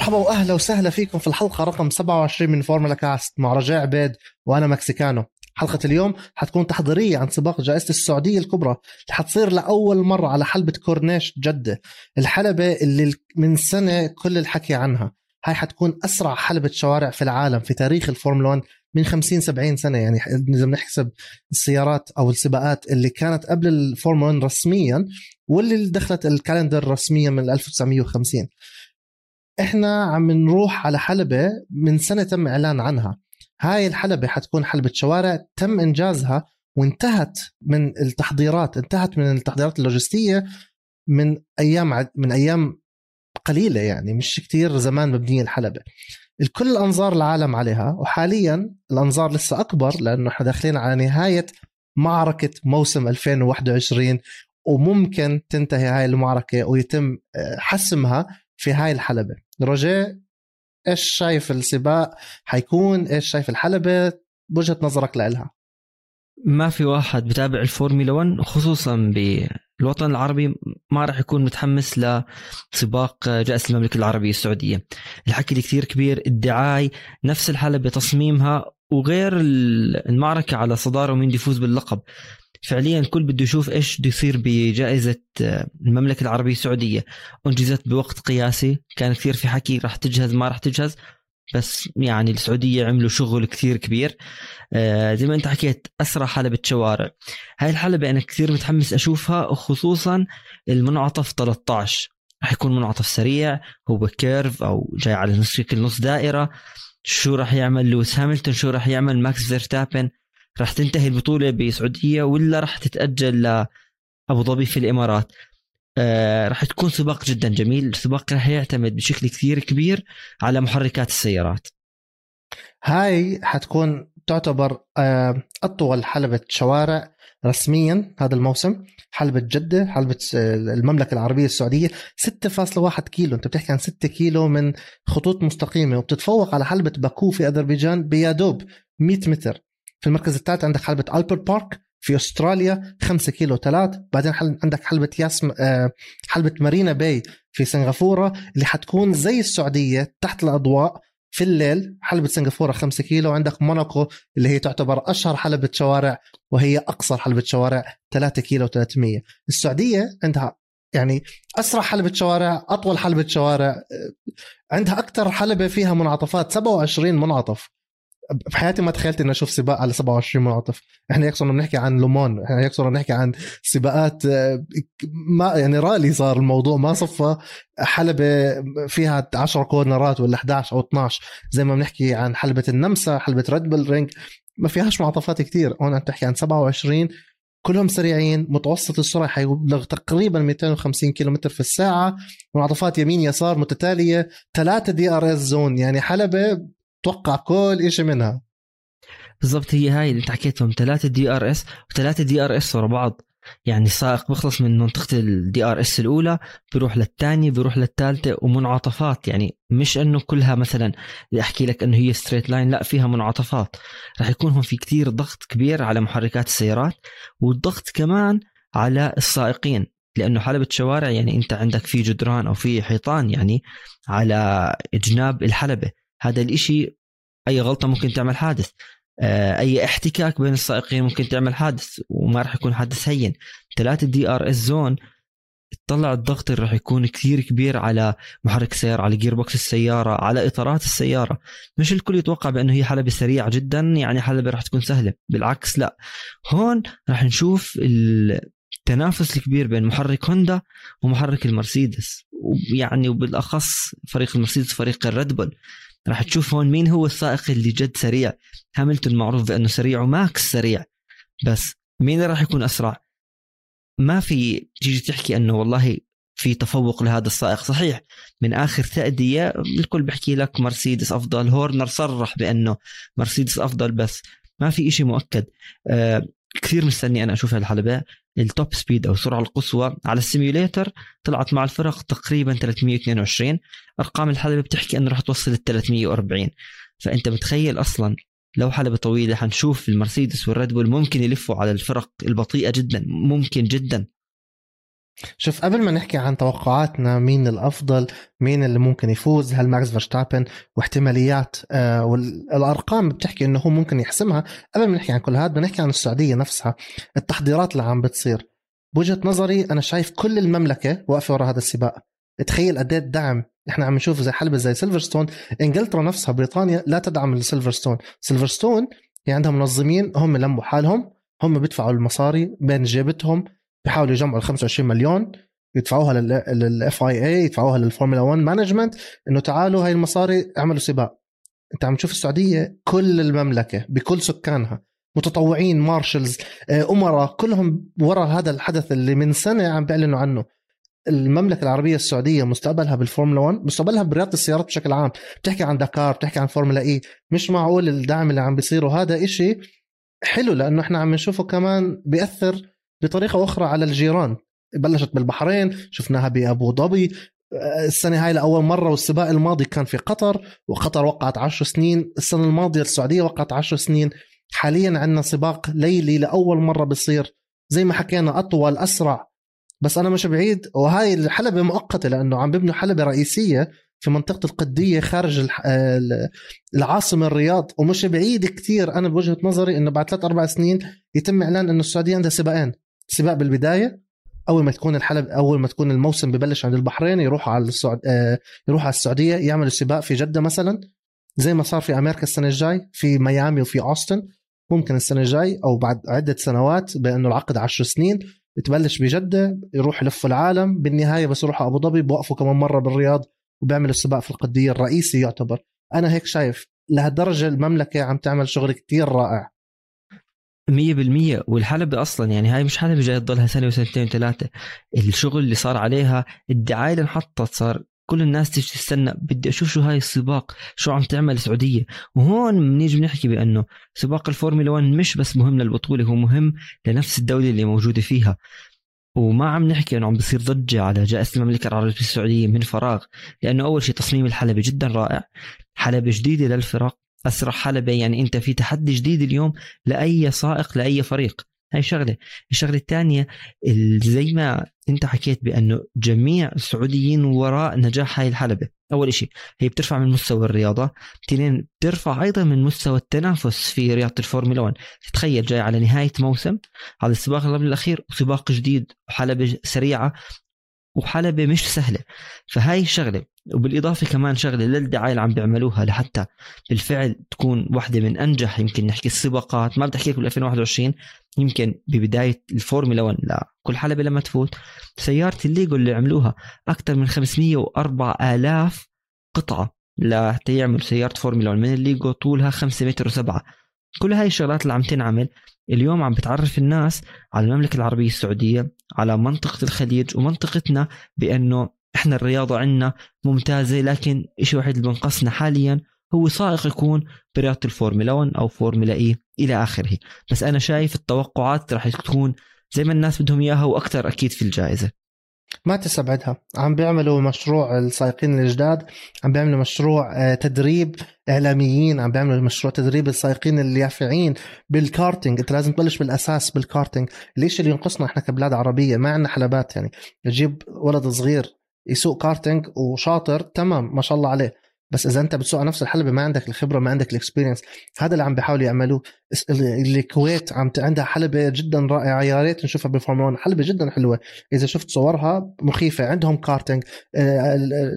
مرحبا وأهلا وسهلا فيكم في الحلقة رقم 27 من فورمولا كاست مع رجاء عبيد وأنا مكسيكانو. حلقة اليوم حتكون تحضيرية عن سباق جائزة السعودية الكبرى اللي حتصير لأول مرة على حلبة كورنيش جدة الحلبة اللي من سنة كل الحكي عنها. هاي حتكون أسرع حلبة شوارع في العالم في تاريخ الفورمولا 1 من 50 70 سنة يعني إذا بنحسب السيارات أو السباقات اللي كانت قبل الفورمولا 1 رسميا واللي دخلت الكالندر رسميا من 1950 إحنا عم نروح على حلبة من سنة تم إعلان عنها. هاي الحلبة حتكون حلبة شوارع تم إنجازها وانتهت من التحضيرات انتهت من التحضيرات اللوجستية من أيام من أيام قليلة يعني مش كتير زمان مبنية الحلبة. الكل أنظار العالم عليها وحاليا الأنظار لسه أكبر لأنه إحنا داخلين على نهاية معركة موسم 2021 وممكن تنتهي هاي المعركة ويتم آه، حسمها في هاي الحلبة. روجيه إيش شايف السباق؟ حيكون إيش شايف الحلبة؟ بوجهة نظرك لها ما في واحد بتابع الفورمولا 1 خصوصا بالوطن العربي ما راح يكون متحمس لسباق جائزة المملكة العربية السعودية. الحكي اللي كثير كبير الدعاي نفس الحلبة تصميمها وغير المعركة على صدارة ومين يفوز باللقب. فعليا الكل بده يشوف إيش بده يصير بجائزة المملكة العربية السعودية. أنجزت بوقت قياسي كان كثير في حكي راح تجهز ما راح تجهز بس يعني السعودية عملوا شغل كثير كبير. آه زي ما أنت حكيت أسرع حلبة شوارع. هاي الحلبة أنا كثير متحمس أشوفها وخصوصا المنعطف 13 راح يكون منعطف سريع هو curve أو جاي على شكل نص دائرة. شو راح يعمل؟ لويس هاملتون شو راح يعمل؟ ماكس فيرستابن راح تنتهي البطولة بسعودية ولا راح تتأجل لأبو ظبي في الإمارات. آه راح تكون سباق جدا جميل. السباق راح يعتمد بشكل كثير كبير على محركات السيارات. هاي حتكون تعتبر آه أطول حلبة شوارع رسميا هذا الموسم. حلبة جدة حلبة آه، المملكة العربية السعودية. 6.1 كيلو. أنت بتحكي عن 6 كيلو من خطوط مستقيمة. وبتتفوق على حلبة باكو في أذربيجان بيادوب 100 متر. في المركز الثالث عندك حلبة ألبرت بارك في أستراليا 5 كيلو ثلاث بعدين عندك حلبة ياسم آه، حلبة مارينا باي في سنغافورة اللي حتكون زي السعودية تحت الأضواء في الليل حلبة سنغافورة 5 كيلو عندك موناكو اللي هي تعتبر أشهر حلبة شوارع وهي أقصر حلبة شوارع 3 كيلو 300 السعودية عندها يعني أسرع حلبة شوارع أطول حلبة شوارع آه، عندها أكثر حلبة فيها منعطفات 27 منعطف. بحياتي ما تخيلت إني أشوف سباق على 27 منعطف إحنا يكسر بنحكي عن لومون إحنا يكسر بنحكي عن سباقات آه، ما يعني رالي صار الموضوع ما صفى حلبة فيها 10 كورنرات ولا 11 أو 12 زي ما بنحكي عن حلبة النمسا حلبة ريد بل رينغ ما فيهاش منعطفات كثير هون انت تحكي عن 27 كلهم سريعين متوسط السرعة حيبلغ تقريبا 250 كيلومتر في الساعة. منعطفات يمين يسار متتالية ثلاثة DRS zone يعني حلبة توقع كل شيء منها. بالضبط هي هاي اللي انت حكيتهم ثلاثة دي ار اس وثلاثة دي ار اس ورا بعض. يعني السائق بيخلص من منطقة ال DRS الأولى بيروح للثانية بيروح للثالثة ومنعطفات. يعني مش إنه كلها مثلا أحكي لك إنه هي straight line لا فيها منعطفات. رح يكون هون في كتير ضغط كبير على محركات السيارات والضغط كمان على السائقين. لأنه حلبة شوارع يعني أنت عندك في جدران أو في حيطان يعني على جناب الحلبة. هذا الإشي أي غلطة ممكن تعمل حادث. آه، أي احتكاك بين السائقين ممكن تعمل حادث وما راح يكون حادث هين. ثلاثة DRS zone تطلع الضغط اللي راح يكون كثير كبير على محرك السيارة على gearbox السيارة على إطارات السيارة. مش الكل يتوقع بأنه هي حلبة سريعة جدا يعني حلبة راح تكون سهلة. بالعكس لا. هون راح نشوف التنافس الكبير بين محرك هوندا ومحرك المرسيدس ويعني وبالأخص فريق المرسيدس وفريق الريد بول. راح تشوف هون مين هو السائق اللي جد سريع. هاملتون معروف بأنه سريع وماكس سريع. بس مين اللي راح يكون أسرع؟ ما في تيجي تحكي أنه والله في تفوق لهذا السائق. صحيح من آخر تأدية الكل بيحكي لك مرسيدس أفضل. هورنر صرح بأنه مرسيدس أفضل بس ما في إشي مؤكد. آه كثير مستني أنا أشوف هالحلبة. ال top speed أو السرعه القصوى على ال simulator طلعت مع الفرق تقريبا 322 أرقام الحلبة بتحكي إنه راح توصل ل 340 فأنت متخيل أصلا لو حلبة طويلة حنشوف المرسيدس والريد بول ممكن يلفوا على الفرق البطيئة جدا ممكن جدا. شوف قبل ما نحكي عن توقعاتنا مين الأفضل؟ مين اللي ممكن يفوز؟ هل ماكس فيرستابن؟ واحتماليات آه والأرقام بتحكي إنه هو ممكن يحسمها. قبل ما نحكي عن كل هذا بدنا نحكي عن السعودية نفسها. التحضيرات اللي عم بتصير. بوجهة نظري أنا شايف كل المملكة واقفة ورا هذا السباق. تخيل قد إيه الدعم. إحنا عم نشوف زي حلبة زي سيلفرستون. إنجلترا نفسها بريطانيا لا تدعم السيلفرستون. سيلفرستون هي عندها منظمين هم لموا حالهم. هم بيدفعوا المصاري من جيبتهم. بيحاولوا يجمعوا ال 25 مليون يدفعوها لل FIA يدفعوها للفورمولا 1 management إنه تعالوا هاي المصاري اعملوا سباق. أنت عم تشوف السعودية كل المملكة بكل سكانها متطوعين marshals آه، أمراء كلهم ورا هذا الحدث اللي من سنة عم بيعلنوا عنه. المملكة العربية السعودية مستقبلها بالفورمولا 1 مستقبلها برياضة السيارات بشكل عام. بتحكي عن دكار بتحكي عن فورمولا اي مش معقول الدعم اللي عم بيصير وهذا إشي حلو لأنه إحنا عم نشوفه كمان بيأثر بطريقة أخرى على الجيران. بلشت بالبحرين شفناها بأبو ظبي. السنة هاي لأول مرة والسباق الماضي كان في قطر وقطر وقعت 10 سنين. السنة الماضية السعودية وقعت 10 سنين. حاليا عندنا سباق ليلي لأول مرة بصير زي ما حكينا أطول أسرع. بس أنا مش بعيد وهاي الحلبة مؤقتة لأنه عم بيبنوا حلبة رئيسية في منطقة القدية خارج العاصمة الرياض. ومش بعيد كثير أنا بوجهة نظري إنه بعد ثلاث أربع سنين يتم إعلان إنه السعودية عندها سباقين. سباق بالبداية أول ما تكون الحلب أول ما تكون الموسم ببلش عند البحرين يروحوا على السعود آه يروحوا على السعودية يعملوا سباق في جدة مثلا زي ما صار في أمريكا السنة الجاي في ميامي وفي أوستن. ممكن السنة الجاي أو بعد عدة سنوات بأنه العقد 10 سنين تبلش بجدة يروح يلفوا العالم. بالنهاية بس يروحوا أبو ظبي بوقفوا كمان مرة بالرياض وبيعملوا السباق في القدية الرئيسي يعتبر. أنا هيك شايف. لهالدرجة المملكة عم تعمل شغل كتير رائع. مية بالمية. والحلبة أصلا يعني هاي مش حلبة جاي تضلها سنة وسنتين وثلاثة. الشغل اللي صار عليها الدعاية اللي انحطت صار كل الناس تيجي تستنى. بدي أشوف شو هاي السباق شو عم تعمل السعودية. وهون بنيجي بنحكي بأنه سباق الفورمولا 1 مش بس مهم للبطولة هو مهم لنفس الدولة اللي موجودة فيها. وما عم نحكي إنه عم بصير ضجة على جائزة المملكة العربية السعودية من فراغ لأنه أول شيء تصميم الحلبة جدا رائع. حلبة جديدة للفرق. أسرع حلبه يعني أنت في تحدي جديد اليوم لأي سائق لأي فريق. هاي شغلة. الشغلة الثانية زي ما أنت حكيت بأنه جميع السعوديين وراء نجاح هاي الحلبة. أول شيء هي بترفع من مستوى الرياضة. اثنين بترفع أيضا من مستوى التنافس في رياضة الفورمولا 1 تخيل جاي على نهاية موسم على السباق قبل الأخير وسباق جديد وحلبة سريعة. وحلبة مش سهلة. فهاي شغلة وبالإضافة كمان شغلة للدعاية اللي عم بيعملوها لحتى بالفعل تكون واحدة من أنجح يمكن نحكي السباقات ما بدي أحكي لكم 2021 يمكن ببداية الفورمولا 1 لكل حلبة لما تفوت. سيارة الليجو اللي عملوها أكثر من 504 آلاف قطعة لحتى يعملوا سيارة فورمولا 1 من الليجو طولها 5 متر و7 كل هاي الشغلات اللي عم تنعمل اليوم عم بتعرف الناس على المملكة العربية السعودية على منطقة الخليج ومنطقتنا بأنه إحنا الرياضة عندنا ممتازة لكن الشيء الوحيد اللي بنقصنا حاليا هو سائق يكون برياضة الفورمولا 1 أو فورمولا إي إلى آخره. بس أنا شايف التوقعات راح تكون زي ما الناس بدهم إياها وأكثر أكيد في الجائزة. ما تستبعدها. عم بيعملوا مشروع السائقين الجداد عم بيعملوا مشروع آه، تدريب إعلاميين عم بيعملوا مشروع تدريب السائقين اليافعين بالكارتينج. انت لازم تبلش بالأساس بالكارتينج. ليش اللي ينقصنا إحنا كبلاد عربية ما عندنا حلبات يعني. تجيب ولد صغير يسوق كارتينج وشاطر تمام ما شاء الله عليه. بس إذا أنت بتسوق نفس الحلبه ما عندك الخبرة ما عندك ال experience هذا اللي عم بيحاولوا يعملوه. الكويت عم عندها حلبة جدا رائعة يا ريت نشوفها بالفورمولا حلبة جدا حلوة. إذا شفت صورها مخيفة. عندهم كارتينج. آه،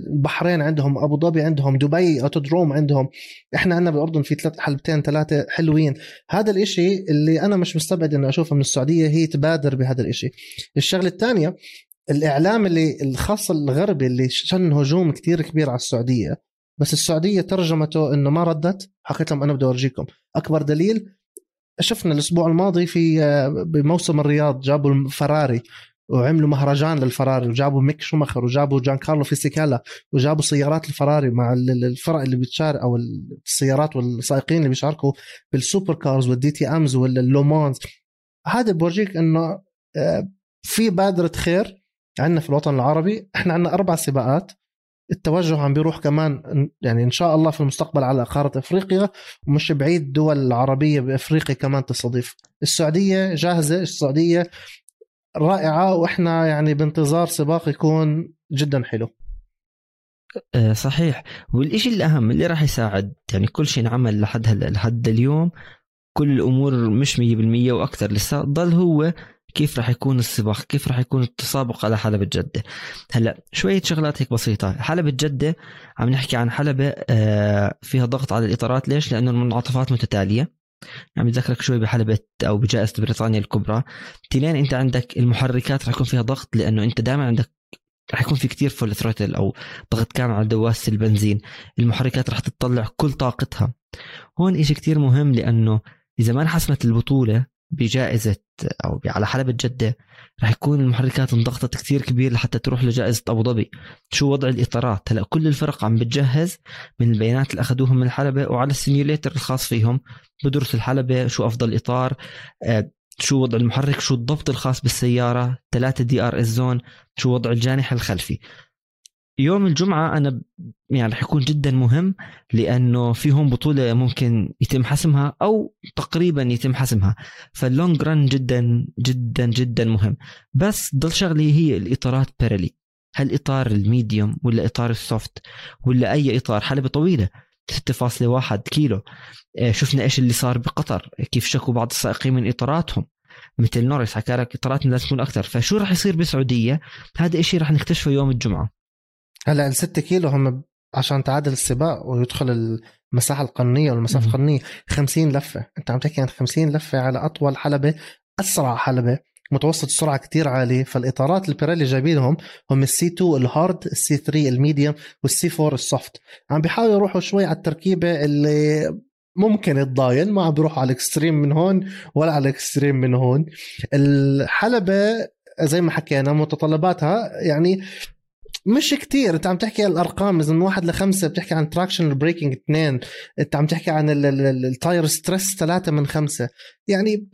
البحرين عندهم أبو ظبي عندهم دبي أوتودروم عندهم. إحنا عندنا بالاردن في ثلاث حلبتين ثلاثة حلوين. هذا الإشي اللي أنا مش مستبعد اني أشوفه من السعودية هي تبادر بهذا الإشي. الشغلة الثانية الإعلام اللي الخاص الغربي اللي شن هجوم كتير كبير على السعودية بس السعودية ترجمته إنه ما ردت حكيت لهم أنا بدي أورجيكم. أكبر دليل شفنا الأسبوع الماضي في آه، بموسم الرياض جابوا الفراري وعملوا مهرجان للفراري وجابوا ميك شومخر وجابوا جان كارلو فيسيكالا وجابوا سيارات الفراري مع الفرق اللي بتشارك أو السيارات والسائقين اللي بيشاركوا بال supercars وال DTMs واللومانز هذا بورجيك إنه آه، في بادرة خير عندنا في الوطن العربي. إحنا عندنا أربع سباقات. التوجه عم بيروح كمان يعني إن شاء الله في المستقبل على قاره إفريقيا ومش بعيد الدول العربية بإفريقيا كمان تستضيف. السعودية جاهزة السعودية رائعة وإحنا يعني بانتظار سباق يكون جدا حلو. آه، صحيح. والإشي الأهم اللي راح يساعد يعني كل شيء انعمل لحد هلا لحد اليوم كل الأمور مش 100% وأكثر لسه ضل هو كيف راح يكون السباق؟ كيف راح يكون التسابق على حلبة جدة؟ هلا شوية شغلات هيك بسيطة. حلبة جدة عم نحكي عن حلبة آه، فيها ضغط على الإطارات. ليش؟ لأنه المنعطفات متتالية. عم بذكرك شوي بحلبة أو بجائزة بريطانيا الكبرى. تنين أنت عندك المحركات راح يكون فيها ضغط لأنه أنت دائما عندك راح يكون في كتير فول ثروتل أو ضغط كامل على دواسة البنزين. المحركات راح تطلع كل طاقتها. هون إشي كتير مهم لأنه إذا ما انحسمت البطولة بجائزة أو على حلبة جدة رح يكون المحركات انضغطت كثير كبير لحتى تروح لجائزة أبو ظبي. شو وضع الإطارات؟ هلأ كل الفرق عم بتجهز من البيانات اللي أخذوهم من الحلبة وعلى ال simulator الخاص فيهم. بدرس الحلبة شو أفضل إطار آه، شو وضع المحرك شو الضبط الخاص بالسيارة ثلاثة DRS zone شو وضع الجناح الخلفي. يوم الجمعة أنا يعني رح يكون جدا مهم لأنه فيهم بطولة ممكن يتم حسمها أو تقريبا يتم حسمها. فال long run جدا جدا جدا مهم. بس ضل شغلي هي الإطارات بيريلي هل إطار ال medium ولا إطار ال soft ولا أي إطار؟ حلبة طويلة 6.1 كيلو. آه، شفنا إيش اللي صار بقطر كيف شكوا بعض السائقين من إطاراتهم. مثل نورس حكى لك إطاراتنا لازم تكون أكثر. فشو راح يصير بالسعوديه هذا الشيء راح نكتشفه يوم الجمعة. هلا ال 6 كيلو هم عشان تعادل السباق ويدخل المساحة القانونيه والمسافه القانونيه 50 لفة. أنت عم تحكي عن 50 لفة على أطول حلبة أسرع حلبة متوسط السرعه كتير عالي فالإطارات البيريلي جايبينهم هم السي 2 الهارد السي 3 الميديوم والسي 4 السوفت عم بيحاولوا يروحوا شوي على التركيبة اللي ممكن تضاين. ما عم بيروحوا على ال extreme من هون ولا على ال extreme من هون. الحلبة زي ما حكينا متطلباتها يعني مش كتير. انت عم تحكي الأرقام إذا من واحد لخمسة بتحكي عن traction braking اثنين. انت عم تحكي عن ال tyre stress ثلاثة من خمسة. يعني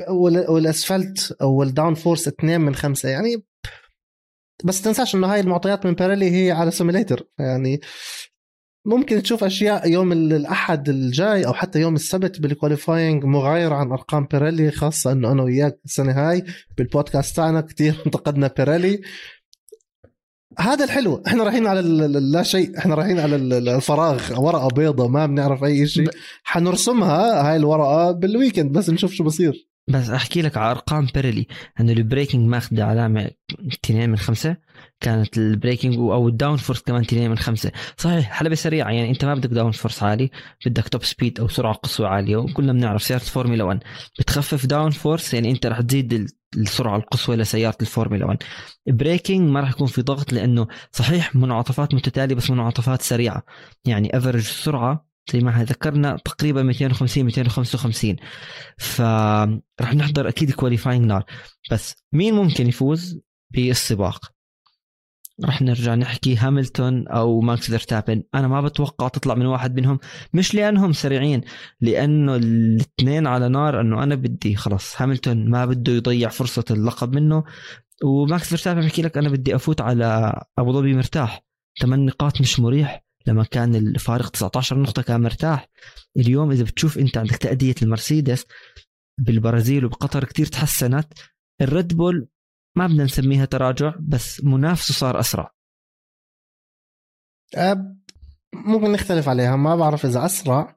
والاسفلت أو ال downforce اثنين من خمسة. يعني بس تنساش إنه هاي المعطيات من بيريلي هي على simulator يعني ممكن تشوف أشياء يوم الأحد الجاي أو حتى يوم السبت بال qualifying مغايره عن أرقام بيريلي خاصة إنه أنا وياك السنة هاي بالبودكاست تاعنا كثير انتقدنا بيريلي هذا الحلو. إحنا رايحين على لا شيء. إحنا رايحين على الفراغ. ورقة بيضة ما بنعرف أي شيء. حنرسمها هاي الورقة بال weekend بس نشوف شو بصير. بس أحكي لك على أرقام بيريلي إنه ال braking ماخذ علامه 2 من 5 كانت ال braking أو ال downforce كمان 2 من 5 صحيح حلبة سريعة. يعني أنت ما بدك downforce عالي. بدك top speed أو سرعة قصوى عالية. وكلنا بنعرف سيارة فورمولا 1 بتخفف downforce يعني أنت رح تزيد السرعة القصوى لسياره الفورمولا 1 braking ما راح يكون في ضغط لأنه صحيح منعطفات متتالية بس منعطفات سريعة. يعني average السرعه زي ما ذكرنا تقريبا 250 255 فراح نحضر أكيد qualifying نار. بس مين ممكن يفوز بالسباق؟ راح نرجع نحكي هاملتون أو ماكس فيرستابن أنا ما بتوقع تطلع من واحد منهم مش لأنهم سريعين لأنه الاثنين على نار إنه أنا بدي خلص. هاملتون ما بده يضيع فرصة اللقب منه وماكس فيرستابن بحكي لك أنا بدي أفوت على أبو ظبي مرتاح. ثمان نقاط مش مريح لما كان الفارق 19 نقطة كان مرتاح. اليوم إذا بتشوف أنت عندك تأدية المرسيدس بالبرازيل وبقطر كتير تحسنت الريد بول ما بدنا نسميها تراجع بس منافسه صار أسرع. ممكن نختلف عليها. ما بعرف إذا أسرع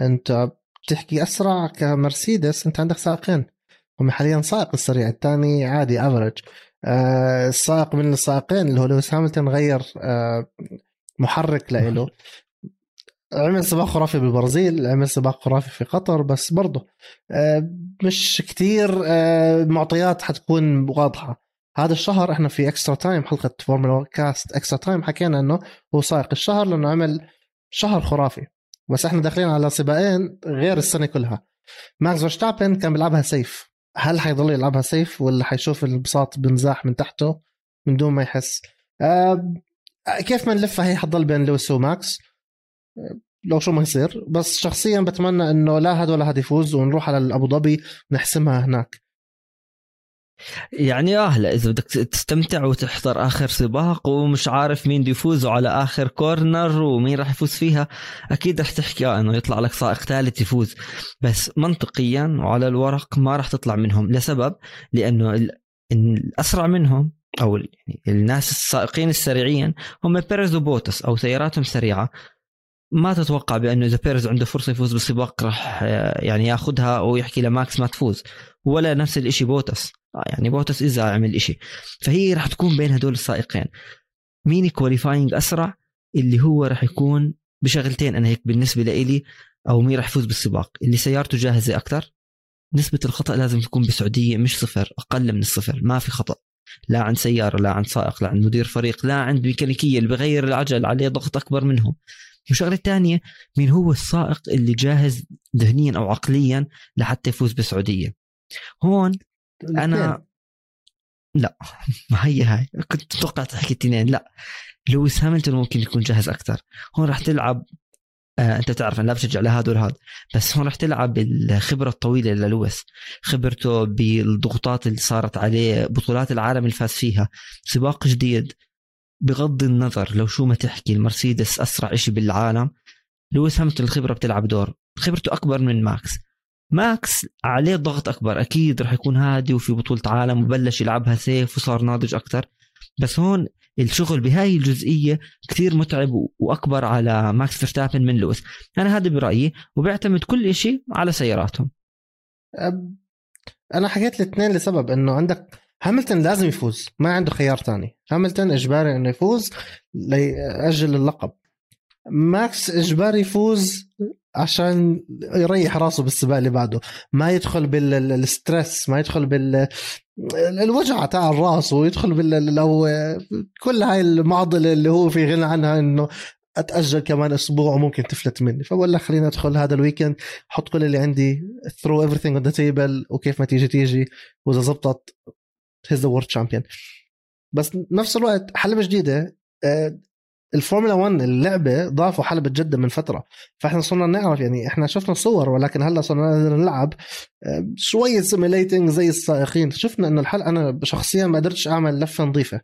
أنت بتحكي أسرع كمرسيدس أنت عندك سائقين. هم حاليا سائق السريع الثاني عادي average آه السائق من السائقين اللي هو لويس هاملتون غير آه محرك له عمل سباق خرافي بالبرازيل عمل سباق خرافي في قطر بس برضه آه، مش كتير آه، معطيات حتكون واضحة. هذا الشهر إحنا في extra time حلقة فورمولا كاست extra time حكينا إنه هو سائق الشهر لأنه عمل شهر خرافي. بس إحنا داخلين على سباقين غير السنة كلها. ماكس فيرستابن كان بيلعبها safe. هل حيضل يلعبها safe ولا حيشوف البساط بنزاح من تحته من دون ما يحس؟ آه، كيف ما نلفها هي حتضل بين لويس وماكس؟ لو شو ما يصير. بس شخصيا بتمنى إنه لا هذا ولا هذا يفوز ونروح على أبو ظبي نحسمها هناك. يعني آه لا إذا بدك تستمتع وتحضر آخر سباق ومش عارف مين بده يفوز على آخر corner ومين راح يفوز فيها أكيد رح تحكي آه إنه يطلع لك سائق ثالث يفوز. بس منطقيا وعلى الورق ما راح تطلع منهم لسبب لأنه الأسرع منهم أو يعني الناس السائقين السريعين هم بيريز وبوتاس أو سياراتهم سريعة. ما تتوقع بانه اذا بيريز عنده فرصة يفوز بالسباق راح آه، يعني ياخذها ويحكي لماكس ما تفوز. ولا نفس الشيء بوتاس يعني بوتاس اذا عمل شيء فهي راح تكون بين هدول السائقين. مين كواليفاينج أسرع؟ اللي هو راح يكون بشغلتين أنا هيك بالنسبة لي أو مين راح يفوز بالسباق. اللي سيارته جاهزة أكثر نسبة الخطأ لازم تكون بسعودية مش صفر أقل من الصفر ما في خطأ. لا عند سيارة لا عند سائق لا عند مدير فريق لا عند ميكانيكية اللي بغير العجل عليه ضغط أكبر منهم. والشغلة الثانية مين هو السائق اللي جاهز ذهنيا أو عقليا لحتى يفوز بالسعودية هون أنا لا ما هي هاي؟ كنت توقعت تحكي اثنين لا. لويس هاملتون ممكن يكون جاهز أكثر. هون راح تلعب آه أنت تعرف أنا لا بشجع لهذا ولا هذا بس هون راح تلعب بالخبره الطويلة للويس. خبرته بالضغوطات اللي صارت عليه بطولات العالم اللي فاز فيها. سباق جديد بغض النظر لو شو ما تحكي المرسيدس أسرع شيء بالعالم. لويس هاملتون الخبرة بتلعب دور. خبرته أكبر من ماكس. ماكس عليه ضغط أكبر. أكيد راح يكون هادي وفي بطولة عالم وبلش يلعبها safe وصار ناضج أكثر. بس هون الشغل بهاي الجزئية كثير متعب وأكبر على ماكس فيرستابن من لويس. أنا هذا برأيي وبيعتمد كل شيء على سياراتهم. أنا حكيت الاثنين لسبب إنه عندك هاملتون لازم يفوز ما عنده خيار ثاني. هاملتون إجباري إنه يفوز ليأجل اللقب. ماكس إجباري يفوز عشان يريح راسه بالسباق اللي بعده. ما يدخل بال stress ما يدخل بال الوجع تاع الراس ويدخل بال لو كل هاي المعضلة اللي هو في غنى عنها إنه أتأجل كمان أسبوع وممكن تفلت مني. فبقول لك خليني أدخل هذا ال weekend أحط كل اللي عندي throw everything on the table وكيف ما تيجي تيجي وإذا زبطت he's the world champion بس نفس الوقت حلبة جديدة آه، الفورمولا 1 اللعبة ضافوا حلبة جدة من فترة. فإحنا صرنا نعرف يعني إحنا شفنا صور ولكن هلأ صرنا نلعب آه، شوية simulating زي السائقين. شفنا انه الحلقة أنا شخصيا ما قدرتش أعمل لفة نظيفة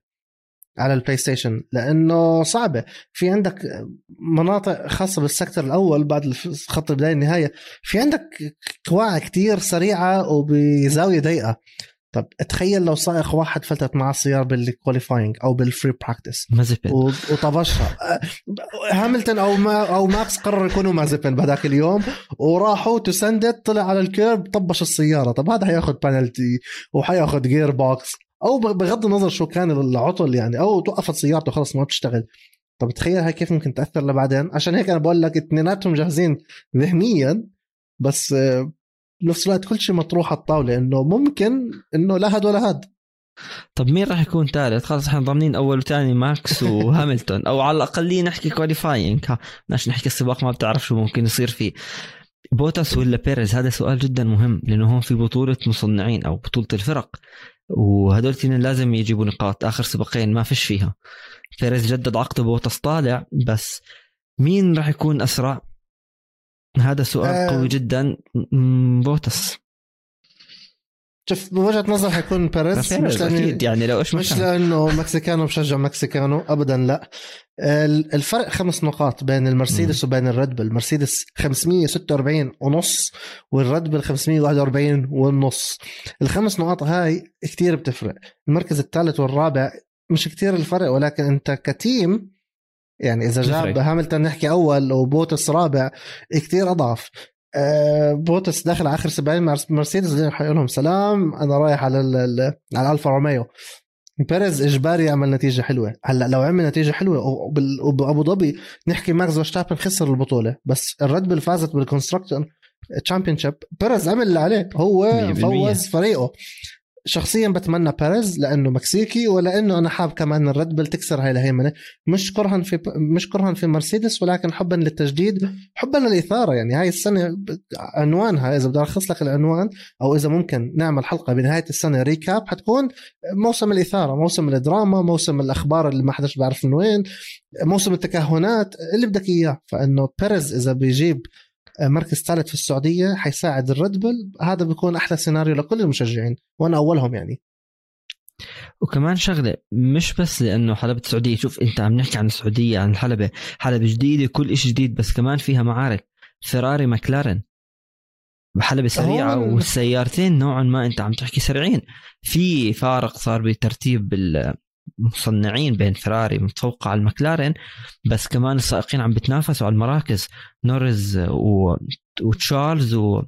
على البلاي ستيشن لأنه صعبة. في عندك مناطق خاصة بال sector الأول بعد خط البداية النهاية. في عندك كواع كتير سريعة وبزاوية ضيقة. طب تخيل لو سائق واحد فلتت معه السيارة بال qualifying أو بال free practice مازبن وطبشها هاملتون أو ما أو ماكس قرر يكونوا مازبن بهذاك اليوم وراحوا ع السند طلع على ال kerb طبش السيارة. طب هذا حياخذ بنالتي وحياخذ gearbox أو بغض النظر شو كان العطل يعني أو توقفت سيارته خلص ما بتشتغل. طب تخيل هاي كيف ممكن تأثر لبعدين؟ عشان هيك أنا بقول لك اثنيناتهم جاهزين ذهنيا بس بنفس الوقت كل شيء مطروح على الطاولة إنه ممكن إنه لا هاد ولا هاد. طب مين راح يكون ثالث؟ خلاص إحنا ضامنين أول وثاني ماكس وهاملتون. أو على الأقل نحكي qualifying ماشي نحكي السباق ما بتعرف شو ممكن يصير فيه. بوتاس ولا بيريز؟ هذا سؤال جدا مهم لأنه هون في بطولة مصنعين أو بطولة الفرق. وهدول الاثنين لازم يجيبوا نقاط آخر سباقين ما فيش فيها. بيريز جدد عقده بوتاس طالع بس مين راح يكون أسرع؟ هذا سؤال آه قوي جدا. بوتاس. شوف بوجهة نظري حيكون بيريز مش لأنه أكيد يعني لو إيش مش لأنه مكسيكانو بشجع مكسيكانو ابدا لا. الفرق خمس نقاط بين المرسيدس م. وبين الريد بل المرسيدس 546 ونص والريد بل 541 والنص الخمس نقاط هاي كثير بتفرق. المركز الثالث والرابع مش كثير الفرق ولكن أنت ك team يعني إذا جاب هاملتون نحكي أول وبوتاس رابع كثير اضعف آه، بوتس داخل آخر 70 مرسيدس حيقول لهم سلام. أنا رايح على على ألفا روميو. بيريز إجباري يعمل نتيجة حلوة. هلأ لو عمل نتيجة حلوة وبأبو ظبي نحكي ماكس فيرستابن خسر البطولة. بس الريد بل فازت بال constructor championship بيريز عمل اللي عليه. هو فوز فريقه. شخصيا بتمنى بيريز لأنه مكسيكي ولأنه أنا حاب كمان الريد بل تكسر هاي الهيمنة. مش كرها في مش كرها في مرسيدس ولكن حبا للتجديد حبا للإثارة. يعني هاي السنة عنوانها إذا بدي الخص لك العنوان أو إذا ممكن نعمل حلقة بنهاية السنة recap حتكون موسم الإثارة موسم الدراما موسم الأخبار اللي ما حدش بيعرف من وين موسم التكهنات اللي بدك إياه. فإنه بيريز إذا بيجيب مركز ثالث في السعودية حيساعد الريد بل هذا بيكون أحلى سيناريو لكل المشجعين وأنا أولهم يعني. وكمان شغلة مش بس لأنه حلبة السعودية شوف أنت عم نحكي عن السعودية عن الحلبة حلبة جديدة كل شيء جديد بس كمان فيها معارك. فيراري ماكلارن حلبة سريعة والسيارتين نوعا ما أنت عم تحكي سريعين. في فارق صار بترتيب المصنعين بين فيراري متفوقة على المكلارين بس كمان السائقين عم بتنافسوا على المراكز. نورز و... وتشارلز و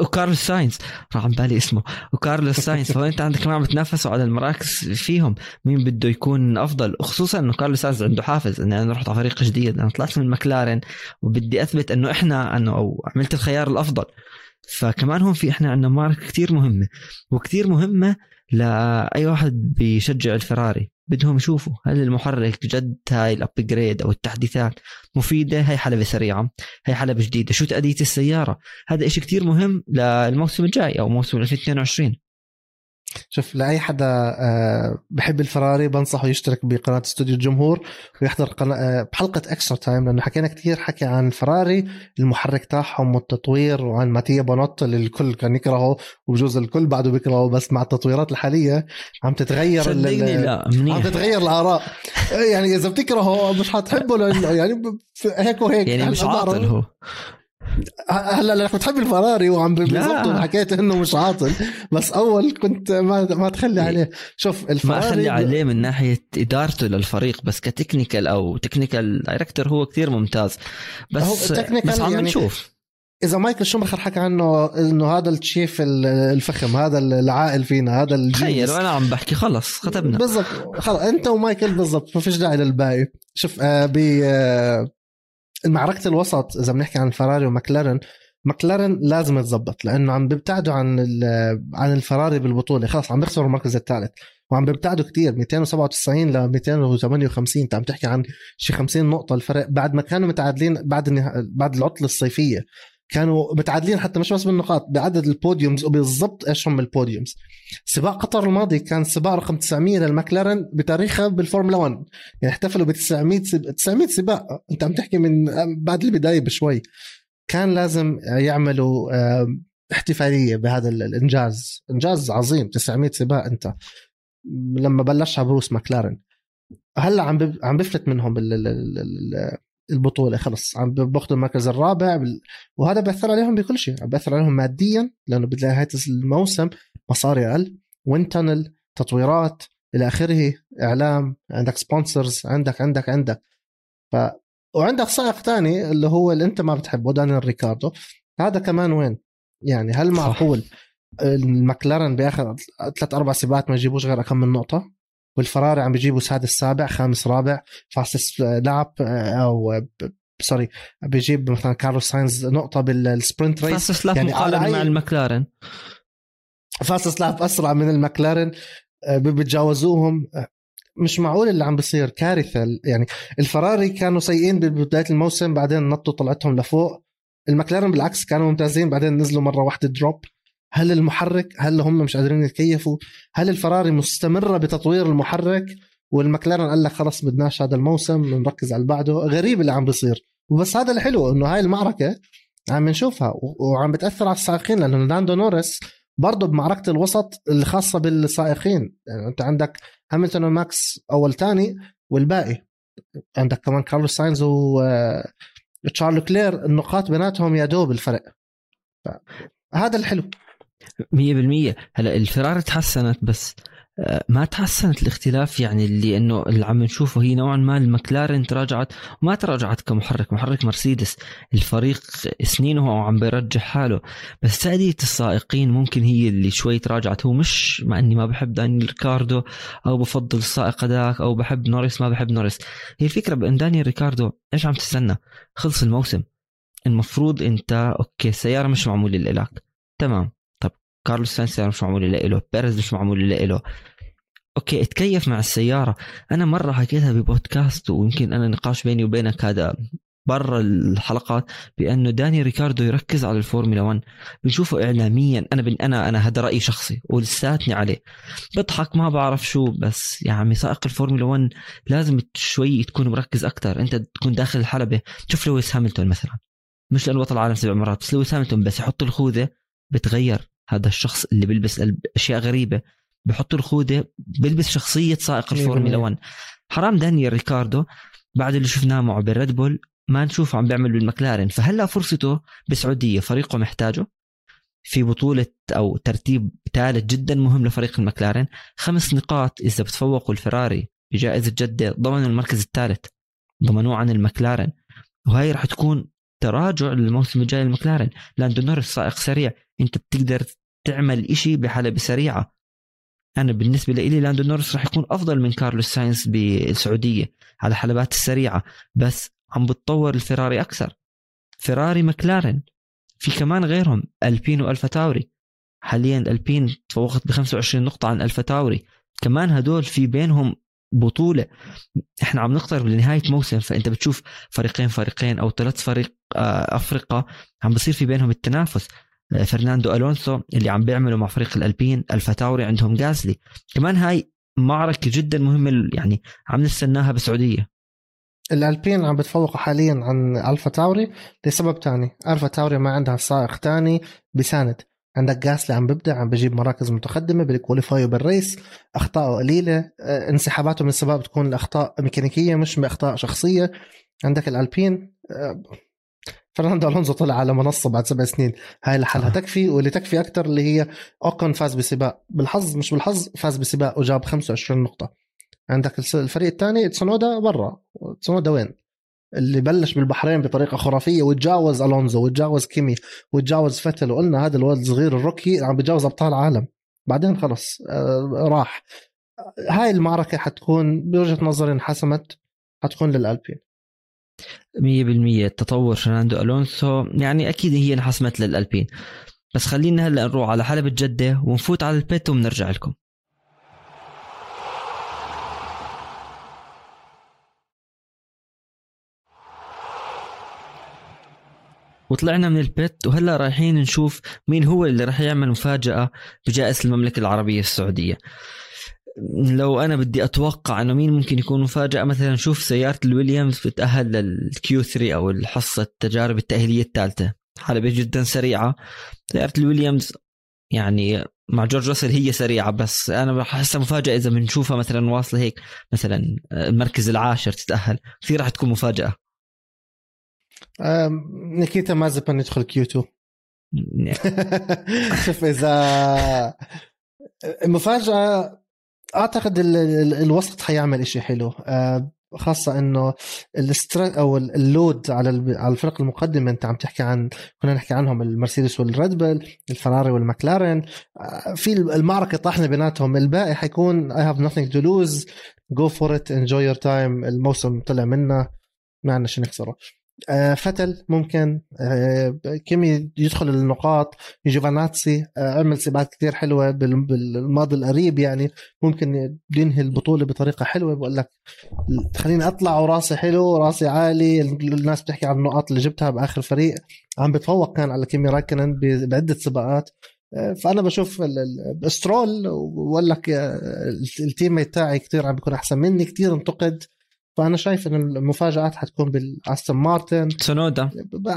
وكارلوس ساينز. راح عن بالي اسمه. وكارلوس ساينز. فانت عندك كمان عم بتنافسوا على المراكز فيهم. مين بده يكون أفضل؟ خصوصا إنه كارلوس ساينز عنده حافز. إني أنا رحت على فريق جديد. أنا طلعت من مكلارين وبدي أثبت إنه إحنا أنه أو عملت الخيار الأفضل. فكمان هون في إحنا عندنا معركه كثير مهمة. وكثير مهمة لاي واحد بيشجع الفراري بدهم يشوفوا هل المحرك جد هاي ال upgrade أو التحديثات مفيدة؟ هاي حلبة سريعة هاي حلبة جديدة. شو تأدية السيارة؟ هذا إشي كتير مهم للموسم الجاي أو موسم 2022 شوف لأي حدا آه، بحب الفراري بنصحه يشترك بقناة استوديو الجمهور ويحضر قناة آه، بحلقة Extra Time لأنه حكينا كثير حكي عن الفراري المحرك تاعهم والتطوير وعن ماتيا بينوتو اللي الكل كان يكرهه وبجوز الكل بعده بيكرهه بس مع التطويرات الحالية عم تتغير صدقني لا عم منيح تتغير الآراء. يعني إذا بتكرهه مش حتحبه لأنه يعني هيك وهيك. يعني مش عاطل هو. هلا لأنك بتحب الفراري وعم بيظبطوا حكيت إنه مش عاطل. بس أول كنت ما ما تخلي عليه. شوف ما الفراري أخلي عليه من ناحية إدارته للفريق بس ك technical أو technical director هو كثير ممتاز. بس بس عم يعني نشوف. إذا مايكل شومخر حكى عنه إنه هذا الشيف الفخم هذا العائل فينا هذا تخيل الجينيس وأنا عم بحكي خلص ختمنا. بالضبط. خلص أنت ومايكل بالضبط ما فيش داعي للباقي. شوف آه ب آه معركه الوسط إذا بنحكي عن فراري ومكلارن مكلارن لازم تزبط لأنه عم بيبتعدوا عن عن الفراري بالبطولة خلاص عم بيخسروا المركز الثالث وعم بيبتعدوا كتير 297 ل 258 انت عم تحكي عن شي 50 نقطة الفرق بعد ما كانوا متعادلين بعد. بعد العطلة الصيفية كانوا متعادلين حتى مش بس بالنقاط بعدد ال podiums وبالضبط إيش هم ال podiums. سباق قطر الماضي كان سباق رقم 900 للمكلارن بتاريخها بالفورمولا 1 يعني احتفلوا ب 900 سب... 900 سباق. أنت عم تحكي من بعد البداية بشوي. كان لازم يعملوا احتفالية بهذا ال- الإنجاز. إنجاز عظيم 900 سباق أنت. لما بلشها بروس ماكلارن هلأ عم عم بفلت منهم ال- ال- ال- البطولة خلص. عم باخذوا المركز الرابع وهذا بياثر عليهم بكل شيء. عم بياثر عليهم ماديا لأنه بنهايه الموسم مصاري أقل وين تانل تطويرات إلى آخره إعلام عندك sponsors عندك عندك عندك. ف وعندك سائق تاني اللي هو اللي أنت ما بتحبه دانيال ريكاردو. هذا كمان وين؟ يعني هل. معقول المكلارن باخر ثلاث أربع سباقات ما يجيبوش غير كم من نقطة؟ والفراري عم بيجيبوا سادس سابع خامس رابع fastest lap أو ب- sorry بيجيب مثلا كارلوس ساينز نقطة بال sprint race. fastest lap يعني مقارنة مع أي- المكلارن. fastest lap أسرع من المكلارن آه، بتجاوزوهم. آه، مش معقول اللي عم بيصير كارثة. يعني الفراري كانوا سيئين ببداية الموسم بعدين نطوا طلعتهم لفوق. المكلارن بالعكس كانوا ممتازين بعدين نزلوا مرة واحدة drop هل المحرك هل هم مش قادرين يتكيفوا؟ هل الفراري مستمرة بتطوير المحرك؟ والمكلارن قال لك خلص بدناش هذا الموسم نركز على اللي بعده. غريب اللي عم بيصير. وبس هذا الحلو إنه هاي المعركة عم نشوفها وعم بتأثر على السائقين لأنه لاندو نوريس برضه بمعركة الوسط الخاصة بالسائقين. يعني أنت عندك هاميلتون وماكس أول ثاني والباقي. عندك كمان كارلوس ساينز وتشارل لوكلير النقاط بيناتهم يا دوب الفرق. هذا الحلو. 100% هلا الفراري تحسنت بس آه، ما تحسنت الاختلاف يعني اللي إنه اللي عم نشوفه. هي نوعا ما المكلارن تراجعت وما تراجعت كمحرك. محرك مرسيدس الفريق سنين هو عم بيرجح حاله. بس تأدية السائقين ممكن هي اللي شوي تراجعت. هو مش مع إني ما بحب دانيال ريكاردو أو بفضل السائق هذاك أو بحب نوريس ما بحب نوريس. هي الفكرة بإن دانيال ريكاردو إيش عم تستنى؟ خلص الموسم. المفروض أنت okay السيارة مش معمولة لإلك. تمام. كارلوس ساينز مش معمول له بيريز مش معمول له. okay اتكيف مع السيارة. أنا مرة حكيتها ببودكاست ويمكن أنا نقاش بيني وبينك هذا برا الحلقات بأنه دانيال ريكاردو يركز على الفورمولا 1 بنشوفه اعلاميا. أنا بن أنا أنا هذا رأيي شخصي ولساتني عليه. بضحك ما بعرف شو بس يا عمي سائق الفورمولا 1 لازم شوي تكون مركز أكثر أنت تكون داخل الحلبة. شوف لويس هاميلتون مثلا. مش لأنه بطل العالم سبع مرات بس لويس هاميلتون بس يحط الخوذة بتغير. هذا الشخص اللي بيلبس أشياء غريبة بحط الخوذه بيلبس شخصية سائق الفورمولا 1 حرام دانيال ريكاردو بعد اللي شفناه معه بالريد بول ما نشوفه عم بيعمل بالمكلارن فهلا فرصته بسعودية فريقه محتاجه. في بطولة أو ترتيب ثالث جدا مهم لفريق المكلارن خمس نقاط إذا بتفوقوا الفراري بجائزة جدة ضمنوا المركز الثالث ضمنوه عن المكلارن وهي راح تكون تراجع للموسم الجاي للمكلارن لاندو نوريس سائق سريع. أنت بتقدر تعمل إشي بحلبة سريعة. أنا بالنسبة لي لاندو نوريس راح يكون أفضل من كارلوس ساينز بالسعودية على حلبات السريعة. بس عم بتطور الفراري أكثر. فراري مكلارن في كمان غيرهم. ألبين وألفا تاوري. حاليا ألبين تفوقت ب 25 نقطة عن ألفا تاوري. كمان هدول في بينهم بطولة. إحنا عم نقترب لنهاية موسم فأنت بتشوف فريقين فريقين أو ثلاث فريق آه، افرقة عم بصير في بينهم التنافس. آه، فرناندو ألونسو اللي عم بيعمله مع فريق الألبين الفا تاوري عندهم جاسلي كمان هاي معركة جدا مهمة يعني عم نستناها بالسعودية الألبين عم بتفوقوا حاليا عن الفا تاوري لسبب تاني. الفا تاوري ما عندها سائق تاني بساند، عندك جاسلي عم ببدع عم بجيب مراكز متقدمة بال qualifying وبال race اخطائه قليلة. آه، انسحاباته من السباق بتكون لأخطاء ميكانيكية مش بأخطاء شخصية. عندك الألبين. آه، فرناندو ألونسو طلع على منصة بعد سبع سنين. هاي لحالها تكفي واللي تكفي أكثر اللي هي اوكون فاز بسباق. بالحظ مش بالحظ فاز بسباق وجاب 25 نقطة. عندك الفريق الثاني تسونودا برا. تسونودا وين؟ اللي بلش بالبحرين بطريقة خرافية وتجاوز ألونسو وتجاوز كيمي وتجاوز فتل وقلنا هذا الولد الصغير ال rookie عم بيتجاوز أبطال عالم بعدين خلص آه راح. هاي المعركة حتكون بوجهة نظري انحسمت حتكون للألبين. 100% تطور فرناندو ألونسو يعني أكيد هي انحسمت للألبين. بس خلينا هلأ نروح على حلبة جدة ونفوت على ال pit وبنرجع لكم. وطلعنا من ال pit وهلا رايحين نشوف مين هو اللي راح يعمل مفاجأة بجائزة المملكة العربية السعودية. لو أنا بدي أتوقع إنه مين ممكن يكون مفاجأة مثلا نشوف سيارة الويليامز بتأهل لل Q 3 أو الحصة التجارب التأهيلية الثالثة. حلبة جدا سريعة. سيارة الويليامز يعني مع جورج راسل هي سريعة بس أنا بحسها مفاجأة إذا بنشوفها مثلا واصلة هيك مثلا المركز العاشر تتأهل. في راح تكون مفاجأة. نيكيتا مازيبين يدخل Q 2 شوف إذا المفاجاه أعتقد الوسط حيعمل إشي حلو. خاصة إنه ال stress أو ال load على على الفرق المقدمة أنت عم تحكي عن كنا نحكي عنهم المرسيدس والريد بول الفراري والمكلارن آه، في المعركة طاحنة بيناتهم. الباقي حيكون I have nothing to lose. Go for it. Enjoy your time. الموسم طلع منا ما عندنا شيء نخسره. فتل ممكن آه، كيمي يدخل النقاط جوفاناتسي آه، عمل سباقات كثير حلوة بالماضي القريب يعني ممكن ينهي البطولة بطريقة حلوة. بقول لك خليني أطلع وراسي حلو راسي عالي الناس بتحكي عن النقاط اللي جبتها بآخر فريق. عم بتفوق كان على كيمي راكنن بعدة سباقات. فأنا بشوف سترول بقول لك ال team تاعي كثير عم بيكون أحسن مني. كثير انتقد فأنا شايف ان المفاجآت حتكون بالأستون مارتن تسونودا.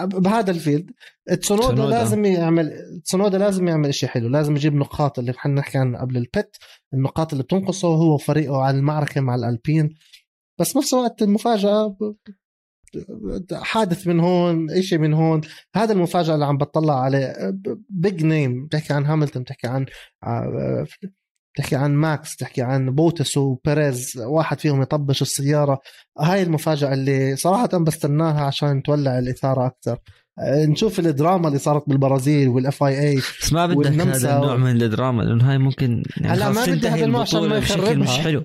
بهذا ال field. تسونودا لازم يعمل تسونودا لازم يعمل شيء حلو. لازم يجيب نقاط اللي إحنا نحكي عنها قبل ال pit. النقاط اللي بتنقصه هو وفريقه على المعركة مع الألبين. بس نفس الوقت المفاجأة حادث من هون شيء من هون. هذا المفاجأة اللي عم بطلع عليه. big name بتحكي عن هاملتون بتحكي عن آه، تحكي عن ماكس تحكي عن بوتس وبيريز واحد فيهم يطبش السيارة. هاي المفاجأة اللي صراحة بستناها عشان تولع الإثارة أكثر. آه، نشوف الدراما اللي صارت بالبرازيل وال FIA بس ما بدك هذا النوع من الدراما لأنه هاي ممكن يعني هلا ما بدي هذا النوع عشان ما يخربها. مش حلو.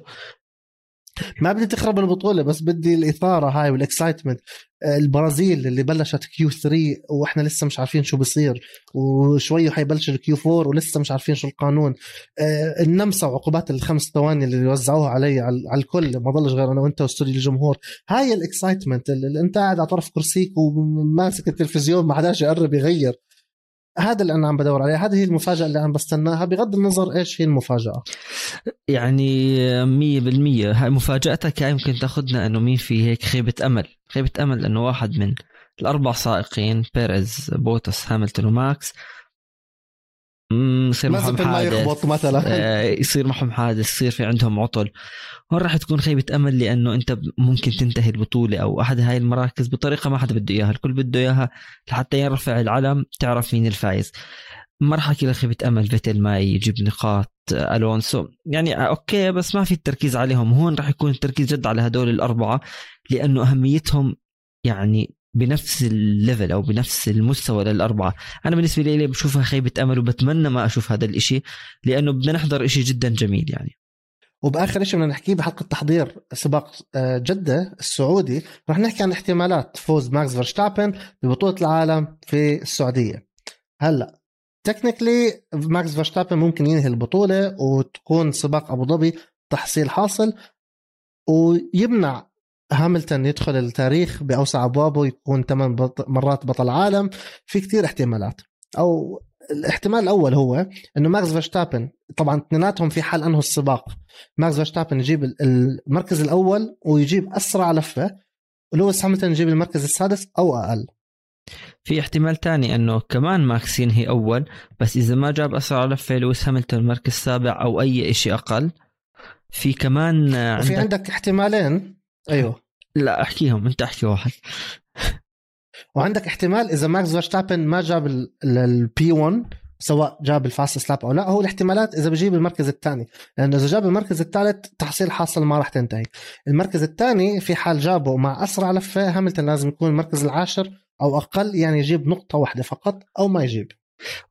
ما بدي تخرب البطولة بس بدي الإثارة هاي وال excitement. البرازيل اللي بلشت Q3 وإحنا لسه مش عارفين شو بصير وشوي حيبلش ال Q4 ولسه مش عارفين شو القانون. آه، النمسا وعقوبات الخمس ثواني اللي وزعوها علي على الكل ما ضلش غير أنا وأنت وأستوديو الجمهور. هاي ال excitement اللي أنت قاعد على طرف كرسيك وماسك التلفزيون ما حداش يقرب يغير. هذا اللي أنا عم بدور عليه هذه هي المفاجأة اللي عم بستناها بغض النظر إيش هي المفاجأة. يعني مية بالمية هاي مفاجأتك هاي يمكن تأخذنا إنه مين في هيك خيبة أمل. خيبة أمل إنه واحد من الأربع سائقين بيريز بوتاس هاملتون وماكس يصير معهم حادث. يخبط مثلا. آه، يصير معهم حادث يصير في عندهم عطل. هون راح تكون خيبة أمل؟ لأنه أنت ممكن تنتهي البطولة أو أحد هاي المراكز بطريقة ما حدا بده إياها. الكل بده إياها لحتى يرفع العلم تعرف مين الفايز. ما راح أحكي لك خيبة أمل. فيتل ما يجيب نقاط. آه، ألونسو. يعني آه، okay بس ما في التركيز عليهم. هون راح يكون التركيز جد على هدول الأربعة لأنه أهميتهم يعني بنفس ال level أو بنفس المستوى للاربعه أنا بالنسبة لي بشوفها خيبة أمل وبتمنى ما أشوف هذا الإشي لأنه بدنا نحضر إشي جدا جميل يعني. وبآخر شيء بدنا نحكيه بحلقة تحضير سباق آه، جدة السعودي رح نحكي عن احتمالات فوز ماكس فيرستابن ببطولة العالم في السعودية. هلأ technically ماكس فيرستابن ممكن ينهي البطولة وتكون سباق أبو ظبي تحصيل حاصل ويمنع هاملتون يدخل التاريخ بأوسع أبوابه يكون ثمان بط... مرات بطل عالم في كتير احتمالات. أو الاحتمال الأول هو إنه ماكس فيرستابن طبعا اثنيناتهم في حال انهوا السباق. ماكس فيرستابن يجيب المركز الأول ويجيب أسرع لفة. ولويس هاملتون يجيب المركز السادس أو أقل. في احتمال تاني إنه كمان ماكس ينهي أول بس إذا ما جاب أسرع لفة لويس هاملتون مركز سابع أو أي شيء أقل. في كمان عندك وفي عندك احتمالين. أيوه. لا أحكيهم أنت أحكي واحد. وعندك احتمال إذا ماكس فيرستابن ما جاب ال P1 سواء جاب ال fastest lap أو لا هو الاحتمالات إذا بجيب المركز الثاني. لأنه إذا جاب المركز الثالث تحصيل حاصل ما راح تنتهي. المركز الثاني في حال جابه مع أسرع لفة هاملتون لازم يكون المركز العاشر أو أقل يعني يجيب نقطة واحدة فقط أو ما يجيب.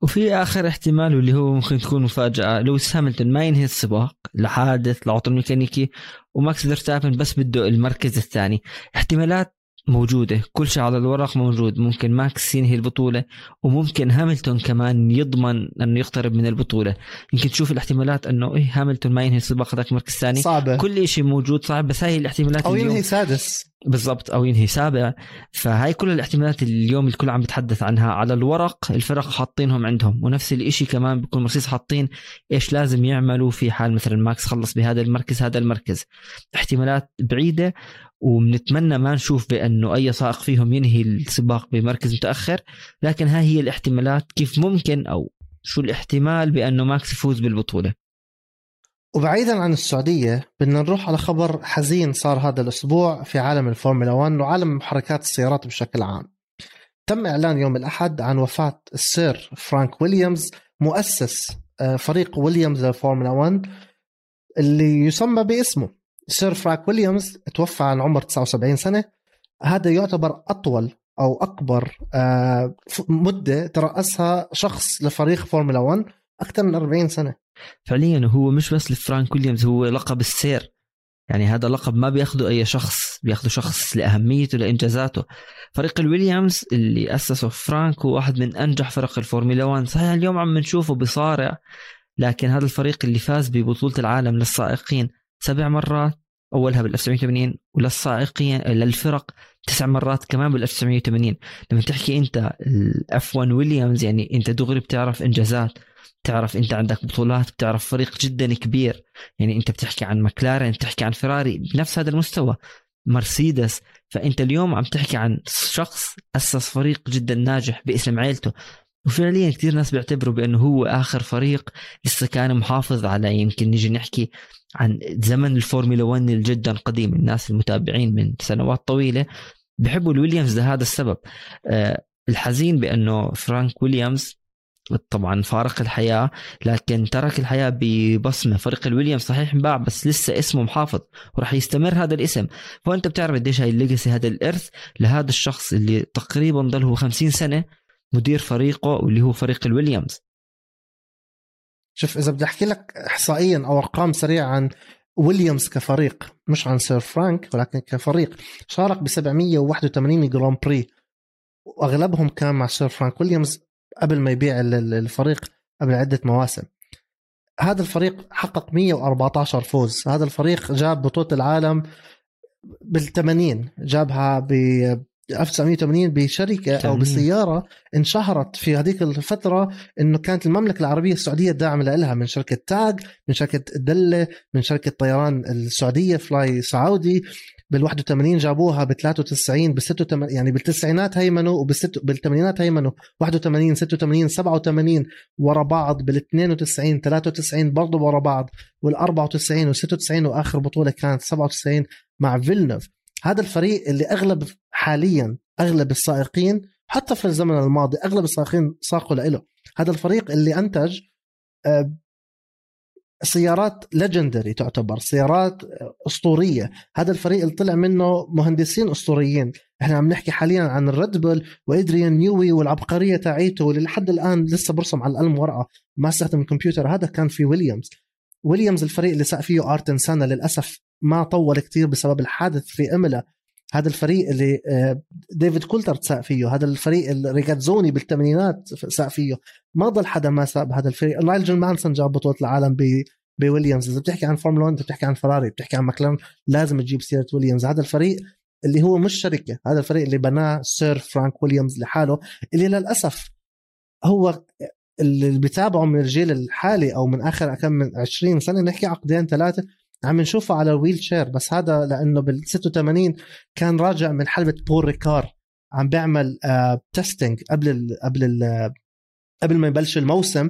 وفي آخر احتمال واللي هو ممكن تكون مفاجأة لويس هاملتون ما ينهي السباق لحادث لعطل ميكانيكي وماكس فيرستابن بس بده المركز الثاني. احتمالات موجودة كل شيء على الورق موجود ممكن ماكس ينهي البطولة وممكن هاملتون كمان يضمن أنه يقترب من البطولة. يمكن تشوف الاحتمالات أنه إيه هاملتون ما ينهي السباق ذاك مركز ثاني صعبة. كل شيء موجود صعب بس هاي الاحتمالات أو ينهي سادس. بالضبط أو ينهي سابع. فهاي كل الاحتمالات اللي اليوم الكل عم بتحدث عنها. على الورق الفرق حاطينهم عندهم ونفس الإشي كمان بيكون مرسيدس حاطين إيش لازم يعملوا في حال مثلا ماكس خلص بهذا المركز هذا المركز. احتمالات بعيدة وبنتمنى ما نشوف بأنه أي سائق فيهم ينهي السباق بمركز متأخر لكن هاي هي الاحتمالات كيف ممكن أو شو الاحتمال بأنه ماكس يفوز بالبطولة. وبعيدا عن السعودية بدنا نروح على خبر حزين صار هذا الأسبوع في عالم الفورمولا 1 وعالم محركات السيارات بشكل عام. تم إعلان يوم الأحد عن وفاة ال sir فرانك ويليامز مؤسس آه، فريق ويليامز للفورمولا 1 اللي يسمى باسمه. sir فرانك ويليامز توفى عن عمر 79 سنة. هذا يعتبر أطول أو أكبر آه، مدة ترأسها شخص لفريق فورمولا 1 أكثر من 40 سنة. فعليا هو مش بس لفرانك ويليامز هو لقب ال sir. يعني هذا لقب ما بياخده أي شخص بياخده شخص لأهميته لإنجازاته. فريق الويليامز اللي أسسه فرانك هو واحد من أنجح فرق الفورمولا 1 صحيح اليوم عم نشوفه بصارع لكن هذا الفريق اللي فاز ببطولة العالم للسائقين سبع مرات أولها بال 1980 وللسائقين للفرق تسع مرات كمان بال 1980 لما تحكي أنت ال F1 ويليامز يعني أنت دغري بتعرف إنجازات تعرف أنت عندك بطولات بتعرف فريق جدا كبير. يعني أنت بتحكي عن مكلارين بتحكي عن فيراري بنفس هذا المستوى. مرسيدس فأنت اليوم عم تحكي عن شخص أسس فريق جدا ناجح باسم عيلته. وفعليا كثير ناس بيعتبروا بأنه هو آخر فريق لسه كان محافظ على يمكن نيجي نحكي عن زمن الفورمولا 1 الجدا قديم الناس المتابعين من سنوات طويلة بحبوا الويليامز لهذا السبب. أه الحزين بأنه فرانك ويليامز طبعا فارق الحياة لكن ترك الحياة ببصمة. فريق الويليامز صحيح انباع بس لسه اسمه محافظ وراح يستمر هذا الاسم. فأنت بتعرف قديش هاي ال legacy هذا الإرث لهذا الشخص اللي تقريبا ضل 50 سنة مدير فريقه واللي هو فريق الويليامز. شوف إذا بدي أحكي لك احصائيا أو أرقام سريعة عن ويليامز كفريق مش عن sir فرانك ولكن كفريق شارك ب 781 Grand Prix. وأغلبهم كان مع sir فرانك ويليامز قبل ما يبيع الفريق قبل عدة مواسم. هذا الفريق حقق 114 فوز. هذا الفريق جاب بطولة العالم بال 80 جابها ب 1980 بشركة أو بسيارة انشهرت في هذيك الفترة إنه كانت المملكة العربية السعودية داعمه لها من شركة تاج من شركة دلة من شركة طيران السعودية فلاي سعودي. بال 81 جابوها ب 93 ب 86 يعني بالتسعينات هيمنوا وبالست بالثمانينات هيمنوا. 81 86 87 ورا بعض. بال 92 93 برضه ورا بعض. وال 94 و 96 وآخر بطولة كانت 97 مع فيلنوف. هذا الفريق اللي أغلب حاليا أغلب السائقين حتى في الزمن الماضي أغلب السائقين ساقوا له هذا الفريق اللي أنتج آه، سيارات legendary تعتبر سيارات أسطورية. هذا الفريق اللي طلع منه مهندسين أسطوريين. إحنا عم نحكي حاليا عن الريد بول وأدريان نيوي والعبقرية تاعيته واللي لحد الآن لسه برسم على القلم ورقة ما استخدم الكمبيوتر. هذا كان في ويليامز ويليامز الفريق اللي ساق فيه آيرتون سينا للأسف ما طول كتير بسبب الحادث في إيمولا هذا الفريق اللي آه، ديفيد كولتر ساق فيه هذا الفريق اللي ريجازوني بالثمانينات ساق فيه. ما ضل حدا ما ساق بهذا الفريق. نايجل مانسيل جاب بطولة العالم بويليامز. إذا بتحكي عن فورمولا 1 بتحكي عن فراري بتحكي عن ماكلارن لازم تجيب سيره ويليامز. هذا الفريق اللي هو مش شركة. هذا الفريق اللي بناه سير فرانك ويليامز لحاله اللي للأسف هو اللي بتابعه من الجيل الحالي أو من آخر كم من 20 سنة نحكي عقدين ثلاثة عم نشوفه على ال wheelchair. بس هذا لأنه بال 86 كان راجع من حلبة بول ريكار عم بيعمل آه testing قبل ال قبل ال قبل ما يبلش الموسم.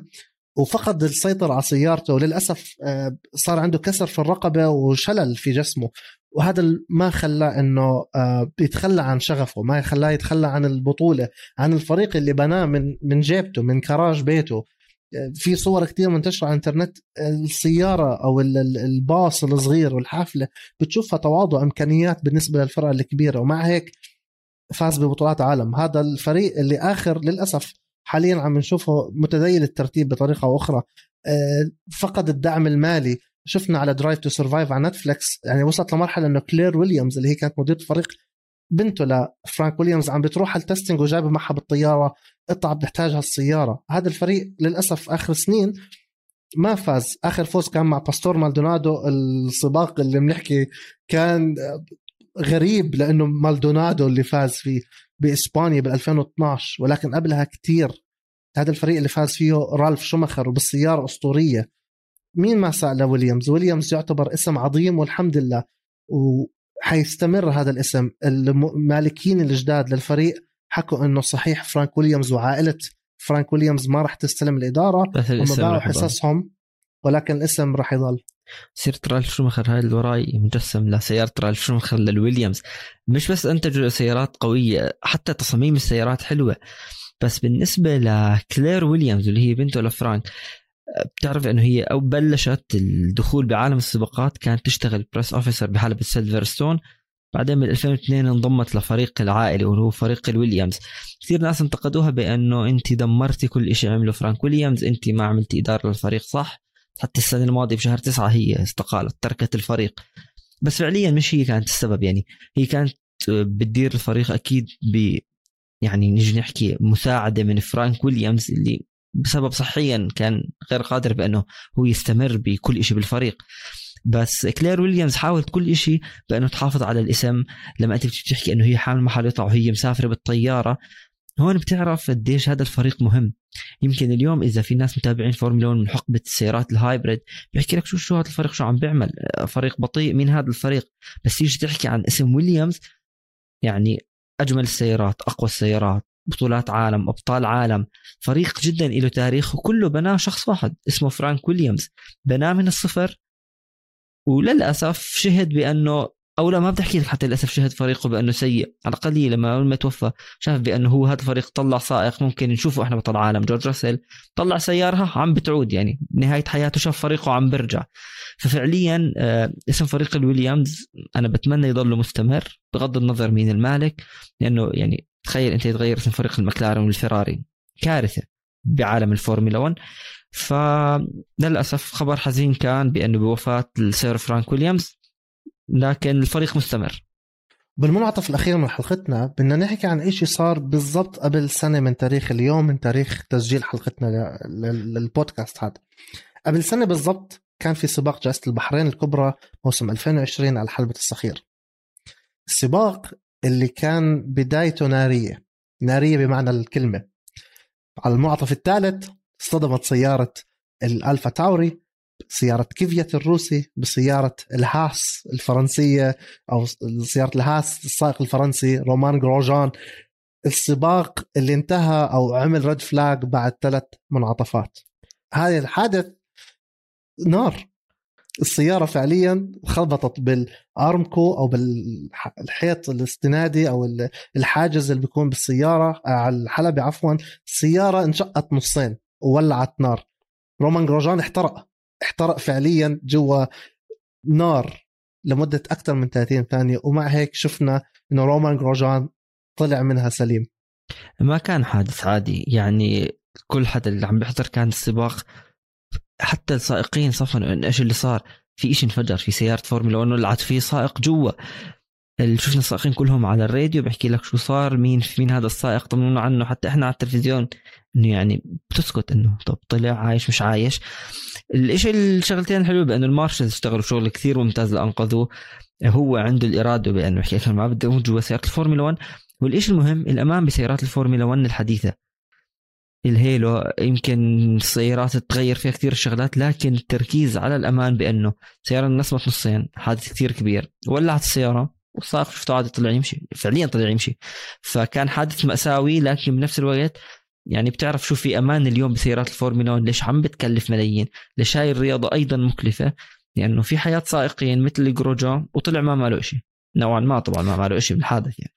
وفقد السيطرة على سيارته وللأسف آه صار عنده كسر في الرقبة وشلل في جسمه. وهذا ما خلاه إنه آه يتخلى عن شغفه ما خلاه يتخلى عن البطولة عن الفريق اللي بناه من من جيبته من كراج بيته. في صور كثير منتشرة على الإنترنت السيارة أو الباص الصغير والحافلة بتشوفها تواضع إمكانيات بالنسبة للفرقة الكبيرة. ومع هيك فاز ببطولات عالم هذا الفريق اللي آخر للأسف حاليا عم نشوفه متذيل الترتيب بطريقة أو أخرى. آه، فقد الدعم المالي. شفنا على Drive to Survive على نتفلكس يعني وصلت لمرحلة إنه كلير ويليامز اللي هي كانت مديرة الفريق بنته لفرانك ويليامز عم بتروح على ال testing وجايبة معها بالطيارة. قطعه بتحتاجها السيارة. هذا الفريق للأسف آخر سنين ما فاز. آخر فوز كان مع باستور مالدونادو السباق اللي بنحكي كان غريب لأنه مالدونادو اللي فاز فيه بإسبانيا بال 2012 ولكن قبلها كتير هذا الفريق اللي فاز فيه رالف شومخر وبالسيارة أسطورية مين ما ساق ويليامز؟ ويليامز يعتبر اسم عظيم والحمد لله وحيستمر هذا الاسم. المالكين الجداد للفريق حكوا إنه صحيح فرانك ويليامز وعائلة فرانك ويليامز ما راح تستلم الإدارة هم باعوا حصصهم ولكن الاسم راح يضل. سيرة رالف شومخر هاي اللي وراي مجسم لسيارة رالف شومخر للويليامز. مش بس انتجوا سيارات قوية حتى تصاميم السيارات حلوة بس بالنسبة لكلير ويليامز اللي هي بنته لفرانك بتعرف إنه هي أو بلشت الدخول بعالم السباقات كانت تشتغل press officer بحلبة سيلفرستون بعدين من 2002 انضمت لفريق العائلي وهو فريق الويليامز. كثير ناس انتقدوها بأنه انت دمرتي كل شيء عمله فرانك ويليامز انت ما عملتي إدارة للفريق صح؟ حتى السنة الماضية بشهر تسعة هي استقالت تركت الفريق. بس فعليا مش هي كانت السبب يعني. هي كانت بتدير الفريق أكيد ب يعني نجي نحكي مساعدة من فرانك ويليامز اللي بسبب صحيا كان غير قادر بأنه هو يستمر بكل شيء بالفريق. بس كلير ويليامز حاولت كل شيء بأنه تحافظ على الاسم. لما أنت بتحكي أنه هي حامل محلطه وهي مسافرة بالطيارة هون بتعرف قديش هذا الفريق مهم. يمكن اليوم إذا في ناس متابعين فورمولا 1 من حقبة السيارات ال hybrid بيحكي لك شو شو هذا الفريق شو عم بيعمل. فريق بطيء مين هذا الفريق؟ بس تيجي تحكي عن اسم ويليامز يعني أجمل السيارات أقوى السيارات بطولات عالم أبطال عالم. فريق جدا له تاريخ وكله بناه شخص واحد اسمه فرانك ويليامز. بناه من الصفر وللأسف شهد بأنه أو لا ما بدي أحكي لك حتى للأسف شهد فريقه بأنه سيء. على الأقل لما ما توفى شاف بأنه هو هذا الفريق طلع سائق. ممكن نشوفه إحنا بطل عالم. جورج راسل طلع سيارها عم بتعود يعني. نهاية حياته شاف فريقه عم برجع. ففعليا آه، اسم فريق الويليامز أنا بتمنى يضل مستمر بغض النظر مين المالك لأنه يعني تخيل أنت يتغير اسم فريق المكلارن والفراري. كارثة بعالم الفورمولا 1 فللأسف خبر حزين كان بأنه بوفاة السير فرانك ويليامز. لكن الفريق مستمر. بالمنعطف الأخير من حلقتنا بدنا نحكي عن شيء صار بالضبط قبل سنة من تاريخ اليوم من تاريخ تسجيل حلقتنا للبودكاست هذا. قبل سنة بالضبط كان في سباق جائزة البحرين الكبرى موسم 2020 على حلبة الصخير. السباق اللي كان بدايته نارية نارية بمعنى الكلمة. على المنعطف الثالث اصطدمت سيارة الألفا تاوري سيارة كيفيت الروسي بسيارة الهاس الفرنسية أو سيارة الهاس السائق الفرنسي رومان جروجان السباق اللي انتهى أو عمل red flag بعد ثلاث منعطفات. هذا الحادث نار. السيارة فعليا خبطت بالأرمكو أو بالحيط الاستنادي أو الحاجز اللي بيكون بالسيارة على الحلبة عفوا. السيارة انشقت نصين وولعت نار. رومان جروجان احترق. احترق فعليا جوا نار لمدة أكثر من 30 ثانية ومع هيك شفنا إنه رومان جروجان طلع منها سليم. ما كان حادث عادي يعني كل حدا اللي عم بيحضر كان السباق حتى السائقين صفنوا انه إيش اللي صار في شيء انفجر في سيارة فورمولا 1 ولعت في سائق جوا. شفنا السائقين كلهم على الراديو بحكي لك شو صار مين مين هذا السائق طمنونا عنه؟ حتى إحنا على التلفزيون إنه يعني بتسكت إنه طب طلع عايش مش عايش. الشيء الشغلتين الحلوة بأنه المارشل اشتغلوا شغل كثير ممتاز لأنقذوه. هو عنده الإرادة بأنه يحكي لك ما بدي أموت جوا سيارة الفورمولا 1 والشيء المهم الامان بسيارات الفورمولا 1 الحديثة. ال halo يمكن السيارات تتغير فيها كثير الشغلات لكن التركيز على الأمان بأنه سيارة انقسمت نصين حادث كثير كبير. ولعت السيارة. والسائق شفته عادي طلع يمشي. فعليا طلع يمشي. فكان حادث مأساوي لكن بنفس الوقت يعني بتعرف شو في أمان اليوم بسيارات الفورمولا 1 ليش عم بتكلف ملايين؟ ليش هاي الرياضة أيضا مكلفة؟ لأنه في حياة سائقين مثل جروجان وطلع ما ماله شيء نوعا ما طبعا ما ماله شيء بالحادث يعني.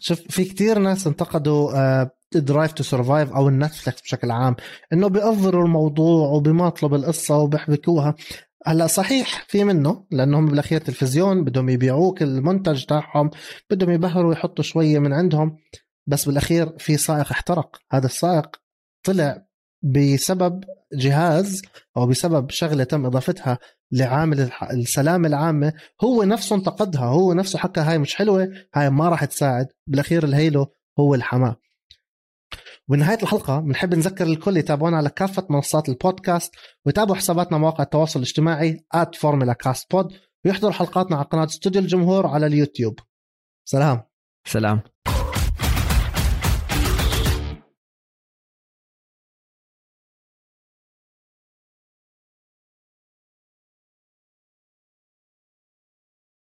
شوف في كتير ناس انتقدوا Drive to Survive أو النتفلكس بشكل عام إنه بي over وا الموضوع وبيماطلوا بالقصة وبيحبكوها. هلا صحيح في منه لأنهم بالاخير تلفزيون بدهم يبيعوك المنتج تاعهم بدهم يبهروا ويحطوا شوية من عندهم بس بالأخير في سائق احترق. هذا السائق طلع بسبب جهاز أو بسبب شغلة تم إضافتها لعامل السلامة العامة هو نفسه انتقدها هو نفسه حكى هاي مش حلوة هاي ما راح تساعد. بالأخير الهيلو هو الحماة. ونهاية الحلقة بنحب نذكر الكل يتابعونا على كافة منصات البودكاست ويتابعوا حساباتنا مواقع التواصل الاجتماعي بود ويحضروا حلقاتنا على قناة استوديو الجمهور على اليوتيوب. سلام. سلام.